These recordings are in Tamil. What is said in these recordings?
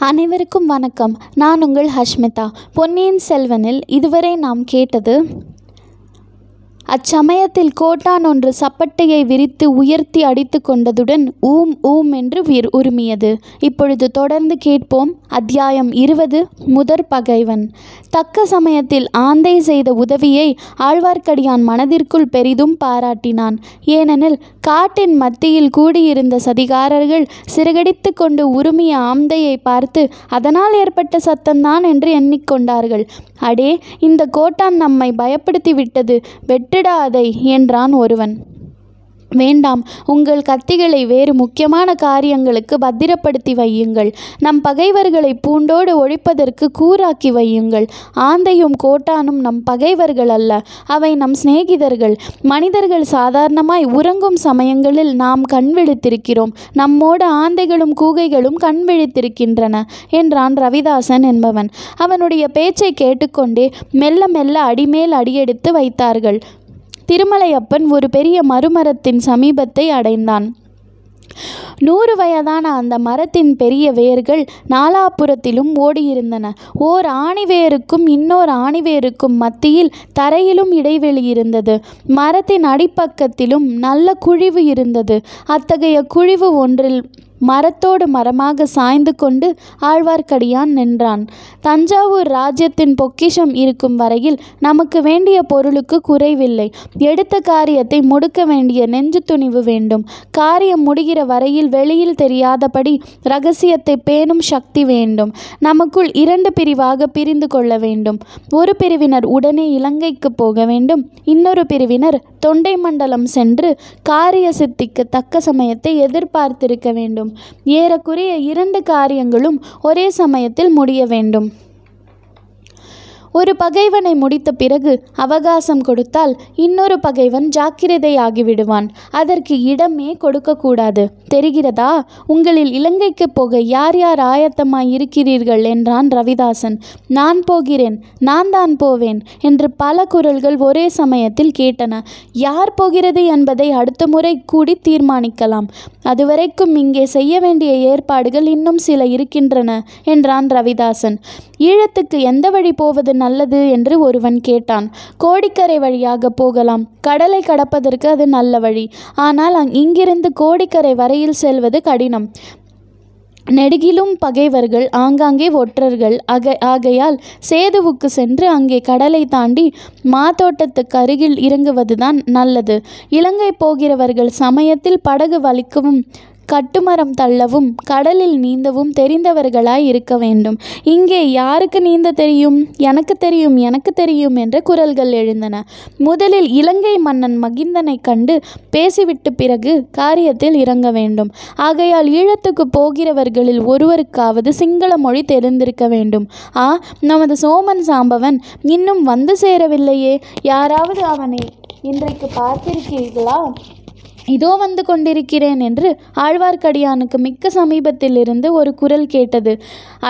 அனைவருக்கும் வணக்கம். நான் உங்கள் ஹஷ்மிதா. பொன்னியின் செல்வனில் இதுவரை நாம் கேட்டது அச்சமயத்தில் கோட்டான் ஒன்று சப்பட்டையை விரித்து உயர்த்தி அடித்து கொண்டதுடன் ஊம் ஊம் என்று விர் உருமியது. இப்பொழுது தொடர்ந்து கேட்போம். அத்தியாயம் இருபது முதற் பகைவன் தக்க சமயத்தில் ஆந்தை செய்த உதவியை ஆழ்வார்க்கடியான் மனதிற்குள் பெரிதும் பாராட்டினான். ஏனெனில் காட்டின் மத்தியில் கூடியிருந்த சதிகாரர்கள் சிறகடித்து கொண்டு உருமிய ஆந்தையை பார்த்து அதனால் ஏற்பட்ட சத்தம்தான் என்று எண்ணிக்கொண்டார்கள். அடே இந்த கோட்டான் நம்மை பயப்படுத்தி விட்டது வெட்டுடா அதை என்றான் ஒருவன். வேண்டாம் உங்கள் கத்திகளை வேறு முக்கியமான காரியங்களுக்கு பத்திரப்படுத்தி வையுங்கள். நம் பகைவர்களை பூண்டோடு ஒழிப்பதற்கு கூறாக்கி வையுங்கள். ஆந்தையும் கோட்டானும் நம் பகைவர்கள் அல்ல அவை நம் சிநேகிதர்கள். மனிதர்கள் சாதாரணமாய் உறங்கும் சமயங்களில் நாம் கண் விழித்திருக்கிறோம். நம்மோடு ஆந்தைகளும் கூகைகளும் கண் விழித்திருக்கின்றன என்றான் ரவிதாசன் என்பவன். அவனுடைய பேச்சை கேட்டுக்கொண்டே மெல்ல மெல்ல அடிமேல் அடியெடுத்து வைத்தார்கள். திருமலையப்பன் ஒரு பெரிய மறுமரத்தின் சமீபத்தை அடைந்தான். நூறு வயதான அந்த மரத்தின் பெரிய வேர்கள் நாலாபுரத்திலும் ஓடியிருந்தன. ஓர் ஆணிவேருக்கும் இன்னொரு ஆணிவேருக்கும் மத்தியில் தரையிலும் இடைவெளி இருந்தது. மரத்தின் அடிப்பக்கத்திலும் நல்ல குழிவு இருந்தது. அத்தகைய குழிவு ஒன்றில் மரத்தோடு மரமாக சாய்ந்து கொண்டு ஆழ்வார்க்கடியான் நின்றான். தஞ்சாவூர் ராஜ்யத்தின் பொக்கிஷம் இருக்கும் வரையில் நமக்கு வேண்டிய பொருளுக்கு குறைவில்லை. எடுத்த காரியத்தை முடுக்க வேண்டிய நெஞ்சு துணிவு வேண்டும். காரியம் முடிகிற வரையில் வெளியில் தெரியாதபடி ரகசியத்தை பேணும் சக்தி வேண்டும். நமக்குள் இரண்டு பிரிவாக பிரிந்து கொள்ள வேண்டும். ஒரு பிரிவினர் உடனே இலங்கைக்கு போக வேண்டும். இன்னொரு பிரிவினர் தொண்டை மண்டலம் சென்று காரிய சித்திக்கு தக்க சமயத்தை எதிர்பார்த்திருக்க வேண்டும். ஏறக்குறைய இரண்டு காரியங்களும் ஒரே சமயத்தில் முடிய வேண்டும். ஒரு பகைவனை முடித்த பிறகு அவகாசம் கொடுத்தால் இன்னொரு பகைவன் ஜாக்கிரதையாகிவிடுவான் அதற்கு இடமே கொடுக்கக்கூடாது. தெரிகிறதா? உங்களில் இலங்கைக்கு போக யார் யார் ஆயத்தமாய் இருக்கிறீர்கள் என்றான் ரவிதாசன். நான் போகிறேன் நான் தான் போவேன் என்று பல குரல்கள் ஒரே சமயத்தில் கேட்டன. யார் போகிறது என்பதை அடுத்த முறை கூடி தீர்மானிக்கலாம். அதுவரைக்கும் இங்கே செய்ய வேண்டிய ஏற்பாடுகள் இன்னும் சில இருக்கின்றன என்றான் ரவிதாசன். ஈழத்துக்கு எந்த வழி போவது நல்லது என்று ஒருவன் கேட்டான். கோடிக்கரை வழியாக போகலாம். கடலை கடப்பதற்கு அது நல்ல வழி. ஆனால் அங் இங்கிருந்து கோடிக்கரை வரையில் செல்வது கடினம். நெடுகிலும் பகைவர்கள் ஆங்காங்கே ஒற்றர்கள் அக ஆகையால் சேதுவுக்கு சென்று அங்கே கடலை தாண்டி மாத்தோட்டத்துக்கு அருகில் இறங்குவதுதான் நல்லது. இலங்கை போகிறவர்கள் சமயத்தில் படகு வலிக்கவும் கட்டுமரம் தள்ளவும் கடலில் நீந்தவும் தெரிந்தவர்களாய் இருக்க வேண்டும். இங்கே யாருக்கு நீந்த தெரியும்? எனக்கு தெரியும் எனக்கு தெரியும் என்ற குரல்கள் எழுந்தன. முதலில் இலங்கை மன்னன் மகிந்தனை கண்டு பேசிவிட்டு பிறகு காரியத்தில் இறங்க வேண்டும். ஆகையால் ஈழத்துக்கு போகிறவர்களில் ஒருவருக்காவது சிங்கள மொழி தெரிந்திருக்க வேண்டும். ஆ நமது சோமன் சாம்பவன் இன்னும் வந்து சேரவில்லையே. யாராவது அவனை இன்றைக்கு பார்த்திருக்கிறீர்களா இதோ வந்து கொண்டிருக்கிறேன் என்று ஆழ்வார்க்கடியானுக்கு மிக்க சமீபத்திலிருந்து ஒரு குரல் கேட்டது.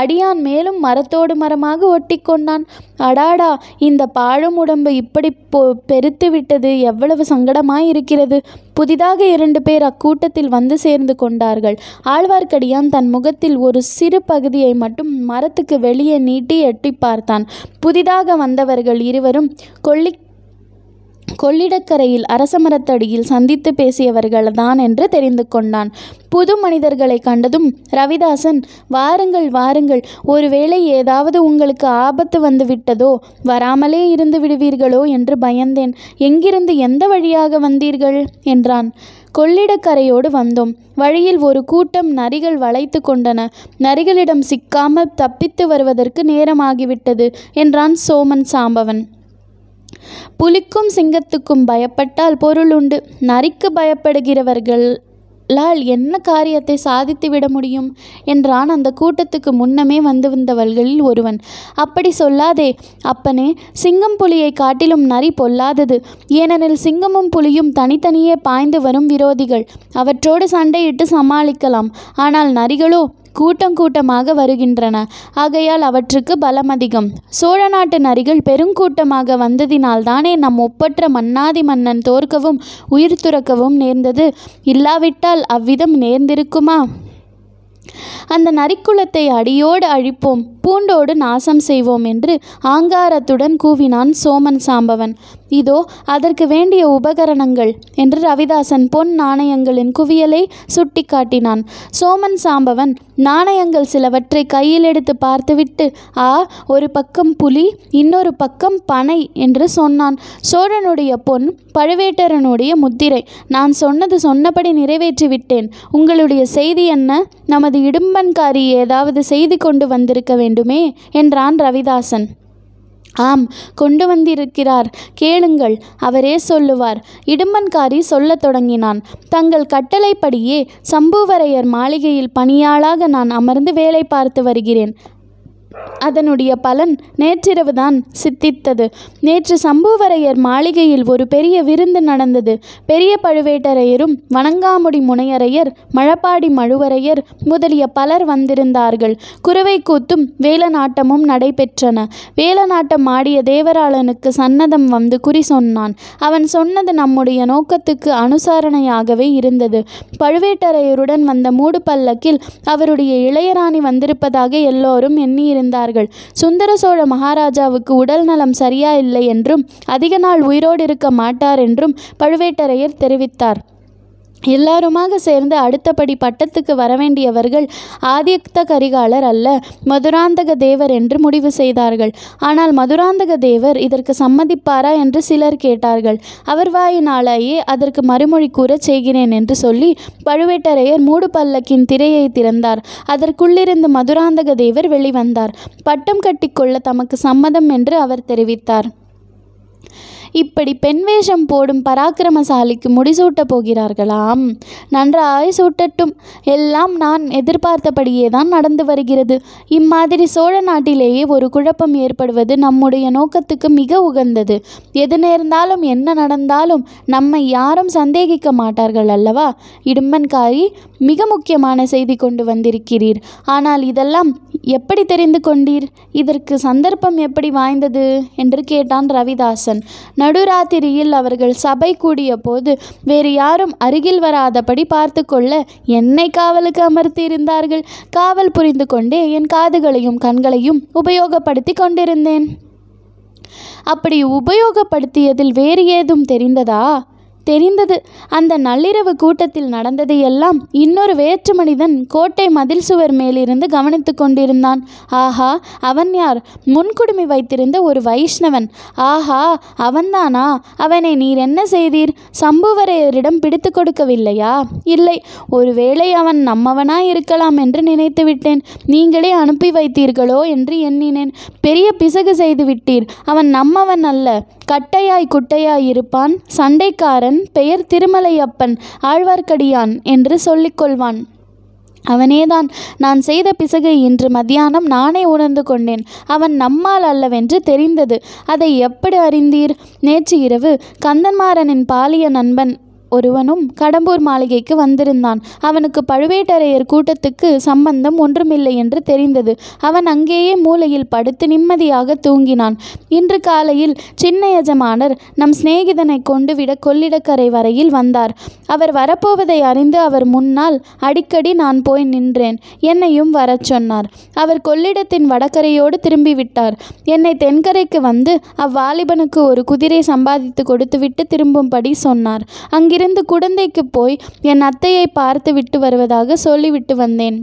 அடியான் மேலும் மரத்தோடு மரமாக ஒட்டி கொண்டான் அடாடா இந்த பாழும் உடம்பு இப்படி பொ பெருத்து விட்டது எவ்வளவு சங்கடமாய் இருக்கிறது புதிதாக இரண்டு பேர் அக்கூட்டத்தில் வந்து சேர்ந்து கொண்டார்கள். ஆழ்வார்க்கடியான் தன் முகத்தில் ஒரு சிறு பகுதியை மட்டும் மரத்துக்கு வெளியே நீட்டி எட்டி பார்த்தான். புதிதாக வந்தவர்கள் இருவரும் கொல்லி கொள்ளிடக்கரையில் அரசமரத்தடியில் சந்தித்து பேசியவர்கள்தான் என்று தெரிந்து கொண்டான். புது மனிதர்களை கண்டதும் ரவிதாசன் வாருங்கள் வாருங்கள் ஒருவேளை ஏதாவது உங்களுக்கு ஆபத்து வந்து விட்டதோ வராமலே இருந்து விடுவீர்களோ என்று பயந்தேன். எங்கிருந்து எந்த வழியாக வந்தீர்கள்? என்றான். கொள்ளிடக்கரையோடு வந்தோம். வழியில் ஒரு கூட்டம் நரிகள் வளைத்து கொண்டன. நரிகளிடம் சிக்காமல் தப்பித்து வருவதற்கு நேரமாகிவிட்டது என்றான் சோமன் சாம்பவன். புலிக்கும் சிங்கத்துக்கும் பயப்பட்டால் பொருள் உண்டு. நரிக்கு பயப்படுகிறவர்கள் லால் என்ன காரியத்தை சாதித்து விட முடியும்? என்றான் அந்த கூட்டத்துக்கு முன்னமே வந்து வந்தவர்களில் ஒருவன். அப்படி சொல்லாதே அப்பனே சிங்கம் புலியை காட்டிலும் நரி பொல்லாதது. ஏனெனில் சிங்கமும் புலியும் தனித்தனியே பாய்ந்து வரும் விரோதிகள். அவற்றோடு சண்டையிட்டு சமாளிக்கலாம். ஆனால் நரிகளோ கூட்டம் கூட்டமாக வருகின்றன. ஆகையால் அவற்றுக்கு பலம் அதிகம். சோழ நாட்டு நரிகள் பெருங்கூட்டமாக வந்ததினால்தானே நம் ஒப்பற்ற மன்னாதி மன்னன் தோற்கவும் உயிர் துறக்கவும் நேர்ந்தது. இல்லாவிட்டால் அவ்விதம் நேர்ந்திருக்குமா? அந்த நரிக்குலத்தை அடியோடு அழிப்போம் பூண்டோடு நாசம் செய்வோம் என்று ஆங்காரத்துடன் கூவினான் சோமன் சாம்பவன். இதோ அதற்கு வேண்டிய உபகரணங்கள் என்று ரவிதாசன் பொன் நாணயங்களின் குவியலை சுட்டிக்காட்டினான் சோமன் சாம்பவன் நாணயங்கள் சிலவற்றை கையில் எடுத்து பார்த்துவிட்டு ஆ ஒரு பக்கம் புலி இன்னொரு பக்கம் பனை என்று சொன்னான். சோழனுடைய பொன் பழுவேட்டரனுடைய முத்திரை. நான் சொன்னது சொன்னபடி நிறைவேற்றிவிட்டேன். உங்களுடைய செய்தி என்ன? நமது இடும்பன்காரி ஏதாவது செய்து கொண்டு வந்திருக்க வேண்டுமே? என்றான் ரவிதாசன். ஆம் கொண்டு வந்திருக்கிறார். கேளுங்கள் அவரே சொல்லுவார். இடும்பன்காரி சொல்லத் தொடங்கினான். தங்கள் கட்டளைப்படியே சம்புவரையர் மாளிகையில் பணியாளாக நான் அமர்ந்து வேலை பார்த்து வருகிறேன். அதனுடைய பலன் நேற்றிரவுதான் சித்தித்தது. நேற்று சம்புவரையர் மாளிகையில் ஒரு பெரிய விருந்து நடந்தது. பெரிய பழுவேட்டரையரும் வணங்காமுடி முனையரையர் மழப்பாடி மழுவரையர் முதலிய பலர் வந்திருந்தார்கள். குறவை கூத்தும் வேலநாட்டமும் நடைபெற்றன. வேலநாட்டம் ஆடிய தேவராளனுக்கு சன்னதம் வந்து குறி சொன்னான். அவன் சொன்னது நம்முடைய நோக்கத்துக்கு அனுசரணையாகவே இருந்தது. பழுவேட்டரையருடன் வந்த மூடு பல்லக்கில் அவருடைய இளையராணி வந்திருப்பதாக எல்லோரும் இருந்தார்கள் சுந்தர சோழ மகாராஜாவுக்கு உடல் நலம் சரியா இல்லை என்றும் அதிக நாள் உயிரோடு இருக்க மாட்டார் என்றும் பழுவேட்டரையர் தெரிவித்தார். எல்லாருமாக சேர்ந்து அடுத்தபடி பட்டத்துக்கு வரவேண்டியவர்கள் ஆதித்த கரிகாலர் அல்ல மதுராந்தக தேவர் என்று முடிவு செய்தார்கள். ஆனால் மதுராந்தக தேவர் இதற்கு சம்மதிப்பாரா என்று சிலர் கேட்டார்கள். அவர் வாயினாலேயே அதற்கு மறுமொழி கூறச் செய்கிறேன் என்று சொல்லி பழுவேட்டரையர் மூடு பல்லக்கின் திரையை திறந்தார். அதற்குள்ளிருந்து மதுராந்தக தேவர் வெளிவந்தார். பட்டம் கட்டிக்கொள்ள தமக்கு சம்மதம் என்று அவர் தெரிவித்தார். இப்படி பெண் வேஷம் போடும் பராக்கிரமசாலிக்கு முடிசூட்டப் போகிறார்களாம். நன்றாய் சூட்டட்டும். எல்லாம் நான் எதிர்பார்த்தபடியே தான் நடந்து வருகிறது. இம்மாதிரி சோழ நாட்டிலேயே ஒரு குழப்பம் ஏற்படுவது நம்முடைய நோக்கத்துக்கு மிக உகந்தது. எது நேர்ந்தாலும் என்ன நடந்தாலும் நம்மை யாரும் சந்தேகிக்க மாட்டார்கள் அல்லவா? இடும்பன்காரி மிக முக்கியமான செய்தி கொண்டு வந்திருக்கிறீர். ஆனால் இதெல்லாம் எப்படி தெரிந்து கொண்டீர்? இதற்கு சந்தர்ப்பம் எப்படி வாய்ந்தது? என்று கேட்டான் ரவிதாசன். நடுராத்திரியில் அவர்கள் சபை கூடிய போது வேறு யாரும் அருகில் வராதபடி பார்த்து கொள்ள என்னை காவலுக்கு அமர்த்தியிருந்தார்கள். காவல் புரிந்து கொண்டே என் காதுகளையும் கண்களையும் உபயோகப்படுத்தி கொண்டிருந்தேன். அப்படி உபயோகப்படுத்தியதில் வேறு ஏதும் தெரிந்ததா? தெரிந்தது. அந்த நள்ளிரவு கூட்டத்தில் நடந்தது எல்லாம் இன்னொரு வேற்று மனிதன் கோட்டை மதில் சுவர் மேலிருந்து கவனித்து கொண்டிருந்தான். ஆஹா அவன் யார்? முன்குடுமி வைத்திருந்த ஒரு வைஷ்ணவன். ஆஹா அவன்தானா? அவனை நீர் என்ன செய்தீர்? சம்புவரையரிடம் பிடித்து கொடுக்கவில்லையா? இல்லை ஒருவேளை அவன் நம்மவனாய் இருக்கலாம் என்று நினைத்து விட்டேன். நீங்களே அனுப்பி வைத்தீர்களோ என்று எண்ணினேன். பெரிய பிசகு செய்து விட்டீர். அவன் நம்மவன் அல்ல. கட்டையாய் குட்டையாய் இருப்பான். சண்டைக்காரன் பெயர் திருமலையப்பன் ஆழ்வார்க்கடியான் என்று சொல்லிக்கொள்வான். அவனேதான் நான் செய்த பிசகை இன்று மத்தியானம் நானே உணர்ந்து கொண்டேன். அவன் நம்மால் அல்லவென்று தெரிந்தது. அதை எப்படி அறிந்தீர்? நேற்று இரவு கந்தன்மாறனின் பாலிய நண்பன் ஒருவனும் கடம்பூர் மாளிகைக்கு வந்திருந்தான். அவனுக்கு பழுவேட்டரையர் கூட்டத்துக்கு சம்பந்தம் ஒன்றுமில்லை என்று தெரிந்தது. அவன் அங்கேயே மூலையில் படுத்து நிம்மதியாக தூங்கினான். இன்று காலையில் சின்ன எஜமானர் நம் சிநேகிதனை கொண்டு விட கொள்ளிடக்கரை வரையில் வந்தார். அவர் வரப்போவதை அறிந்து அவர் முன்னால் அடிக்கடி நான் போய் நின்றேன். என்னையும் வரச் சொன்னார். அவர் கொள்ளிடத்தின் வடகரையோடு திரும்பிவிட்டார். என்னை தென்கரைக்கு வந்து அவ்வாலிபனுக்கு ஒரு குதிரை சம்பாதித்து கொடுத்துவிட்டு திரும்பும்படி சொன்னார். அங்கே அங்கிருந்து குடந்தைக்கு போய் என் அத்தையை பார்த்து விட்டு வருவதாக சொல்லிவிட்டு வந்தேன்.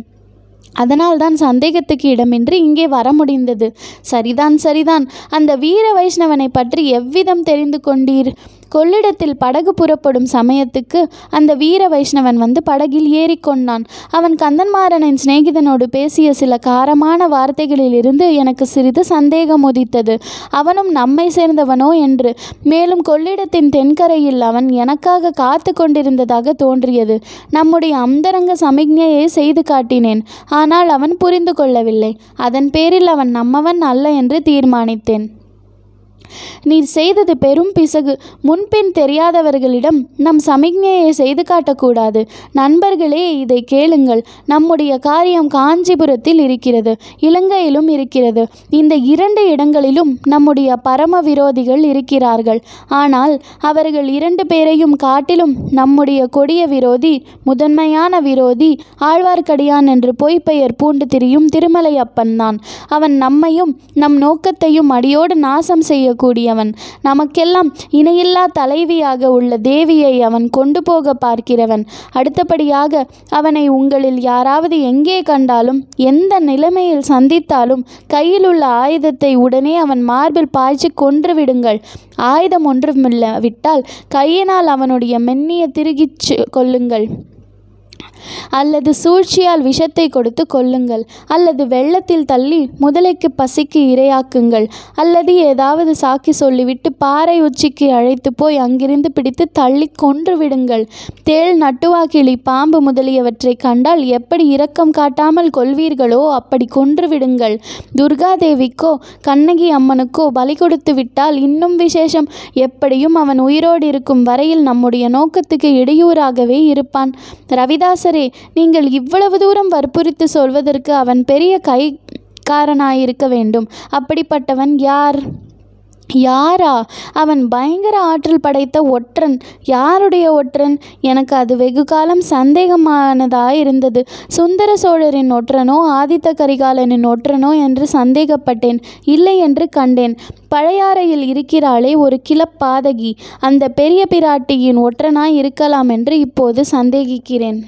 அதனால்தான் சந்தேகத்துக்கு இடமின்றி இங்கே வர முடிந்தது. சரிதான் சரிதான். அந்த வீர வைஷ்ணவனை பற்றி எவ்விதம் தெரிந்து கொண்டீர்? கொள்ளிடத்தில் படகு புறப்படும் சமயத்துக்கு அந்த வீர வைஷ்ணவன் வந்து படகில் ஏறிக்கொண்டான். அவன் கந்தன்மாறனின் சிநேகிதனோடு பேசிய சில காரமான வார்த்தைகளிலிருந்து எனக்கு சிறிது சந்தேகம் உதித்தது. அவனும் நம்மை சேர்ந்தவனோ என்று. மேலும் கொள்ளிடத்தின் தென்கரையில் அவன் எனக்காக காத்து கொண்டிருந்ததாக தோன்றியது. நம்முடைய அந்தரங்க சமிக்ஞையை செய்து காட்டினேன். ஆனால் அவன் புரிந்து கொள்ளவில்லை. அதன் பேரில் அவன் நம்மவன் அல்ல என்று தீர்மானித்தேன். நீர் செய்தது பெரும் பிசகு. முன்பின் தெரியாதவர்களிடம் நம் சமிக்ஞையை செய்து காட்டக்கூடாது. நண்பர்களே இதை கேளுங்கள். நம்முடைய காரியம் காஞ்சிபுரத்தில் இருக்கிறது இலங்கையிலும் இருக்கிறது. இந்த இரண்டு இடங்களிலும் நம்முடைய பரம விரோதிகள் இருக்கிறார்கள். ஆனால் அவர்கள் இரண்டு பேரையும் காட்டிலும் நம்முடைய கொடிய விரோதி முதன்மையான விரோதி ஆழ்வார்க்கடியான் என்று பொய்ப்பெயர் பூண்டு திரியும் திருமலையப்பன் தான். அவன் நம்மையும் நம் நோக்கத்தையும் அடியோடு நாசம் கூடியவன். நமக்கெல்லாம் இணையில்லா தலைவியாக உள்ள தேவியை அவன் கொண்டு போக பார்க்கிறவன். அடுத்தபடியாக அவனை உங்களில் யாராவது எங்கே கண்டாலும் எந்த நிலைமையில் சந்தித்தாலும் கையில் உள்ள ஆயுதத்தை உடனே அவன் மார்பில் பாய்ச்சி கொன்று விடுங்கள். ஆயுதம் ஒன்றுமில்ல விட்டால் கையினால் அவனுடைய மென்னிய திருகிச்சு கொள்ளுங்கள். அல்லது சூழ்ச்சியால் விஷத்தை கொடுத்து கொல்லுங்கள். அல்லது வெள்ளத்தில் தள்ளி முதலைக்கு பசிக்கு இரையாக்குங்கள். அல்லது ஏதாவது சாக்கி சொல்லிவிட்டு பாறை உச்சிக்கு அழைத்து போய் அங்கிருந்து பிடித்து தள்ளி கொன்று விடுங்கள். தேள் நட்டுவாக்கிளி பாம்பு முதலியவற்றை கண்டால் எப்படி இரக்கம் காட்டாமல் கொள்வீர்களோ அப்படி கொன்று விடுங்கள். துர்காதேவிக்கோ கண்ணகி அம்மனுக்கோ பலி கொடுத்து விட்டால் இன்னும் விசேஷம். எப்படியும் அவன் உயிரோடு இருக்கும் வரையில் நம்முடைய நோக்கத்துக்கு இடையூறாகவே இருப்பான். ரவிதாசர் நீங்கள் இவ்வளவு தூரம் வற்புறுத்து சொல்வதற்கு அவன் பெரிய கைக்காரனாயிருக்க வேண்டும். அப்படிப்பட்டவன் யார்? யாரா? அவன் பயங்கர ஆற்றல் படைத்த ஒற்றன். யாருடைய ஒற்றன்? எனக்கு அது வெகு காலம் இருந்தது. சுந்தர சோழரின் ஒற்றனோ ஆதித்த கரிகாலனின் ஒற்றனோ என்று சந்தேகப்பட்டேன். இல்லை என்று கண்டேன். பழையாறையில் இருக்கிறாளே ஒரு கிளப்பாதகி அந்த பெரிய பிராட்டியின் ஒற்றனாய் இருக்கலாம் என்று இப்போது சந்தேகிக்கிறேன்.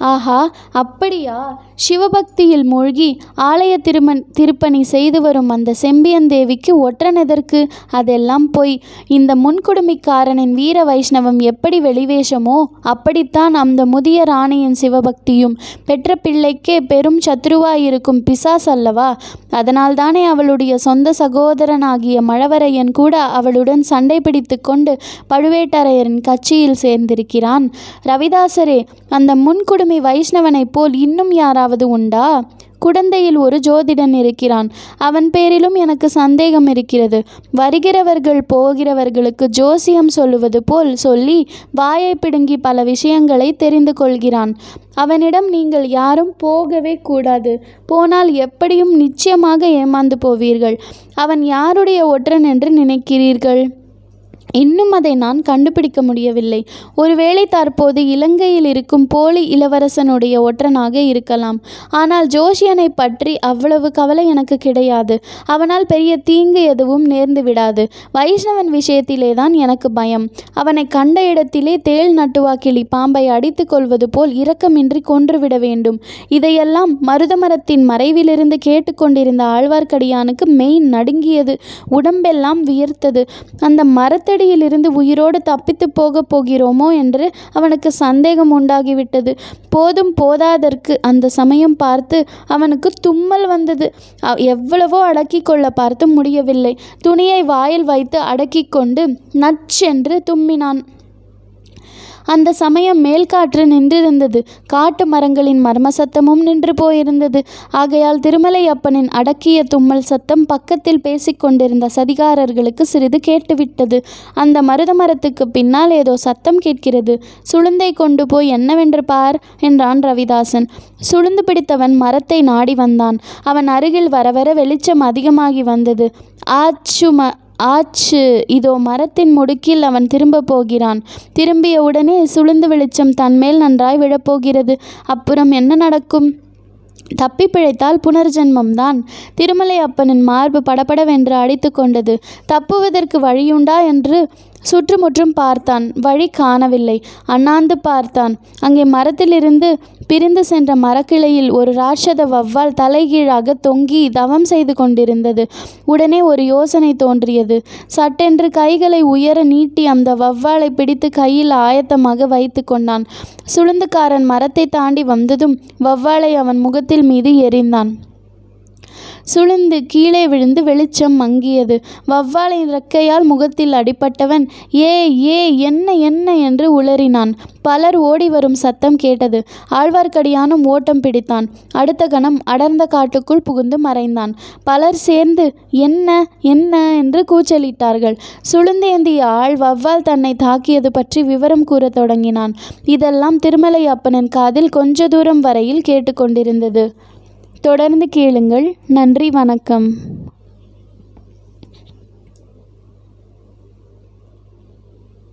ஆஹா அப்படியா? சிவபக்தியில் மூழ்கி ஆலய திருமண் திருப்பணி செய்து வரும் அந்த செம்பியந்தேவிக்கு ஒற்றனெதற்கு அதெல்லாம் போய். இந்த முன்குடுமிக்காரனின் வீர வைஷ்ணவம் எப்படி வெளிவேஷமோ அப்படித்தான் அந்த முதிய ராணியின் சிவபக்தியும். பெற்ற பிள்ளைக்கே பெரும் சத்ருவாயிருக்கும் பிசாஸ் அல்லவா? அதனால்தானே அவளுடைய சொந்த சகோதரனாகிய மழவரையன் கூட அவளுடன் சண்டை பிடித்து கொண்டு பழுவேட்டரையரின் கட்சியில் சேர்ந்திருக்கிறான். ரவிதாசரே அந்த முன்குடுமி வைஷ்ணவனைப் போல் இன்னும் யாராவது உண்டா? குடந்தையில் ஒரு ஜோதிடன் இருக்கிறான். அவன் பேரிலும் எனக்கு சந்தேகம் இருக்கிறது. வருகிறவர்கள் போகிறவர்களுக்கு ஜோசியம் சொல்லுவது போல் சொல்லி வாயை பிடுங்கி பல விஷயங்களை தெரிந்து கொள்கிறான். அவனிடம் நீங்கள் யாரும் போகவே கூடாது. போனால் எப்படியும் நிச்சயமாக ஏமாந்து போவீர்கள். அவன் யாருடைய ஒற்றன் என்று நினைக்கிறீர்கள்? இன்னும் அதை நான் கண்டுபிடிக்க முடியவில்லை. ஒருவேளை தற்போது இலங்கையில் இருக்கும் போலி இளவரசனுடைய ஒற்றனாக இருக்கலாம். ஆனால் ஜோஷியனை பற்றி அவ்வளவு கவலை எனக்கு கிடையாது. அவனால் பெரிய தீங்கு எதுவும் நேர்ந்து விடாது. வைஷ்ணவன் விஷயத்திலே தான் எனக்கு பயம். அவனை கண்ட இடத்திலே தேள் நட்டுவாக்கிளி பாம்பை அடித்து கொள்வது போல் இரக்கமின்றி கொன்றுவிட வேண்டும். இதையெல்லாம் மருதமரத்தின் மறைவிலிருந்து கேட்டுக்கொண்டிருந்த ஆழ்வார்க்கடியானுக்கு மெய் நடுங்கியது உடம்பெல்லாம் வியர்த்தது. அந்த மரத்தடி இருந்து உயிரோடு தப்பித்து போகப் போகிறோமோ என்று அவனுக்கு சந்தேகம் உண்டாகிவிட்டது. போதும் போதாதற்கு அந்த சமயம் பார்த்து அவனுக்கு தும்மல் வந்தது. எவ்வளவோ அடக்கி கொள்ள பார்த்து முடியவில்லை. துணியை வாயில் வைத்து அடக்கிக்கொண்டு நச்சென்று தும்மினான். அந்த சமயம் மேல்காற்று நின்றிருந்தது. காட்டு மரங்களின் மர்ம சத்தமும் நின்று போயிருந்தது. ஆகையால் திருமலை அப்பனின் அடக்கிய தும்மல் சத்தம் பக்கத்தில் பேசிக்கொண்டிருந்த சதிகாரர்களுக்கு சிறிது கேட்டுவிட்டது. அந்த மருத மரத்துக்கு பின்னால் ஏதோ சத்தம் கேட்கிறது. சுளுந்தை கொண்டு போய் என்னவென்று பார்? என்றான் ரவிதாசன். சுளுந்து பிடித்தவன் மரத்தை நாடி வந்தான். அவன் அருகில் வர வர வெளிச்சம் அதிகமாகி வந்தது. ஆச்சும ஆச்சு இதோ மரத்தின் முடுக்கில் அவன் திரும்ப போகிறான். திரும்பிய உடனே சுளுந்து வெளிச்சம் தன்மேல் நன்றாய் விழப்போகிறது. அப்புறம் என்ன நடக்கும்? தப்பி பிழைத்தால் புனர்ஜென்மம்தான் திருமலை அப்பனின் மார்பு படபடவென்று அடித்து கொண்டது. தப்புவதற்கு வழியுண்டா என்று சுற்றுமுற்றும் பார்த்தான். வழி காணவில்லை. அண்ணாந்து பார்த்தான். அங்கே மரத்திலிருந்து பிரிந்து சென்ற மரக்கிளையில் ஒரு ராட்சத வவ்வால் தலைகீழாக தொங்கி தவம் செய்து கொண்டிருந்தது. உடனே ஒரு யோசனை தோன்றியது. சட்டென்று கைகளை உயர நீட்டி அந்த வவ்வாலை பிடித்து கையில் ஆயத்தமாக வைத்து கொண்டான். சுளுந்துக்காரன் மரத்தை தாண்டி வந்ததும் வவ்வாலை அவன் முகத்தில் மீது எறிந்தான். சுளுந்து கீழே விழுந்து வெளிச்சம் மங்கியது. வவ்வாலின் இறக்கையால் முகத்தில் அடிபட்டவன் ஏ ஏ என்ன என்ன? என்று உளறினான். பலர் ஓடி வரும் சத்தம் கேட்டது. ஆழ்வார்க்கடியானும் ஓட்டம் பிடித்தான். அடுத்த கணம் அடர்ந்த காட்டுக்குள் புகுந்து மறைந்தான். பலர் சேர்ந்து என்ன என்ன? என்று கூச்சலிட்டார்கள். சுளுந்தேந்திய ஆள் வவ்வால் தன்னை தாக்கியது பற்றி விவரம் கூறத் தொடங்கினான். இதெல்லாம் திருமலை அப்பனின் காதில் கொஞ்ச தூரம் வரையில் கேட்டுக்கொண்டிருந்தது. தொடர்ந்து கேளுங்கள். நன்றி வணக்கம்.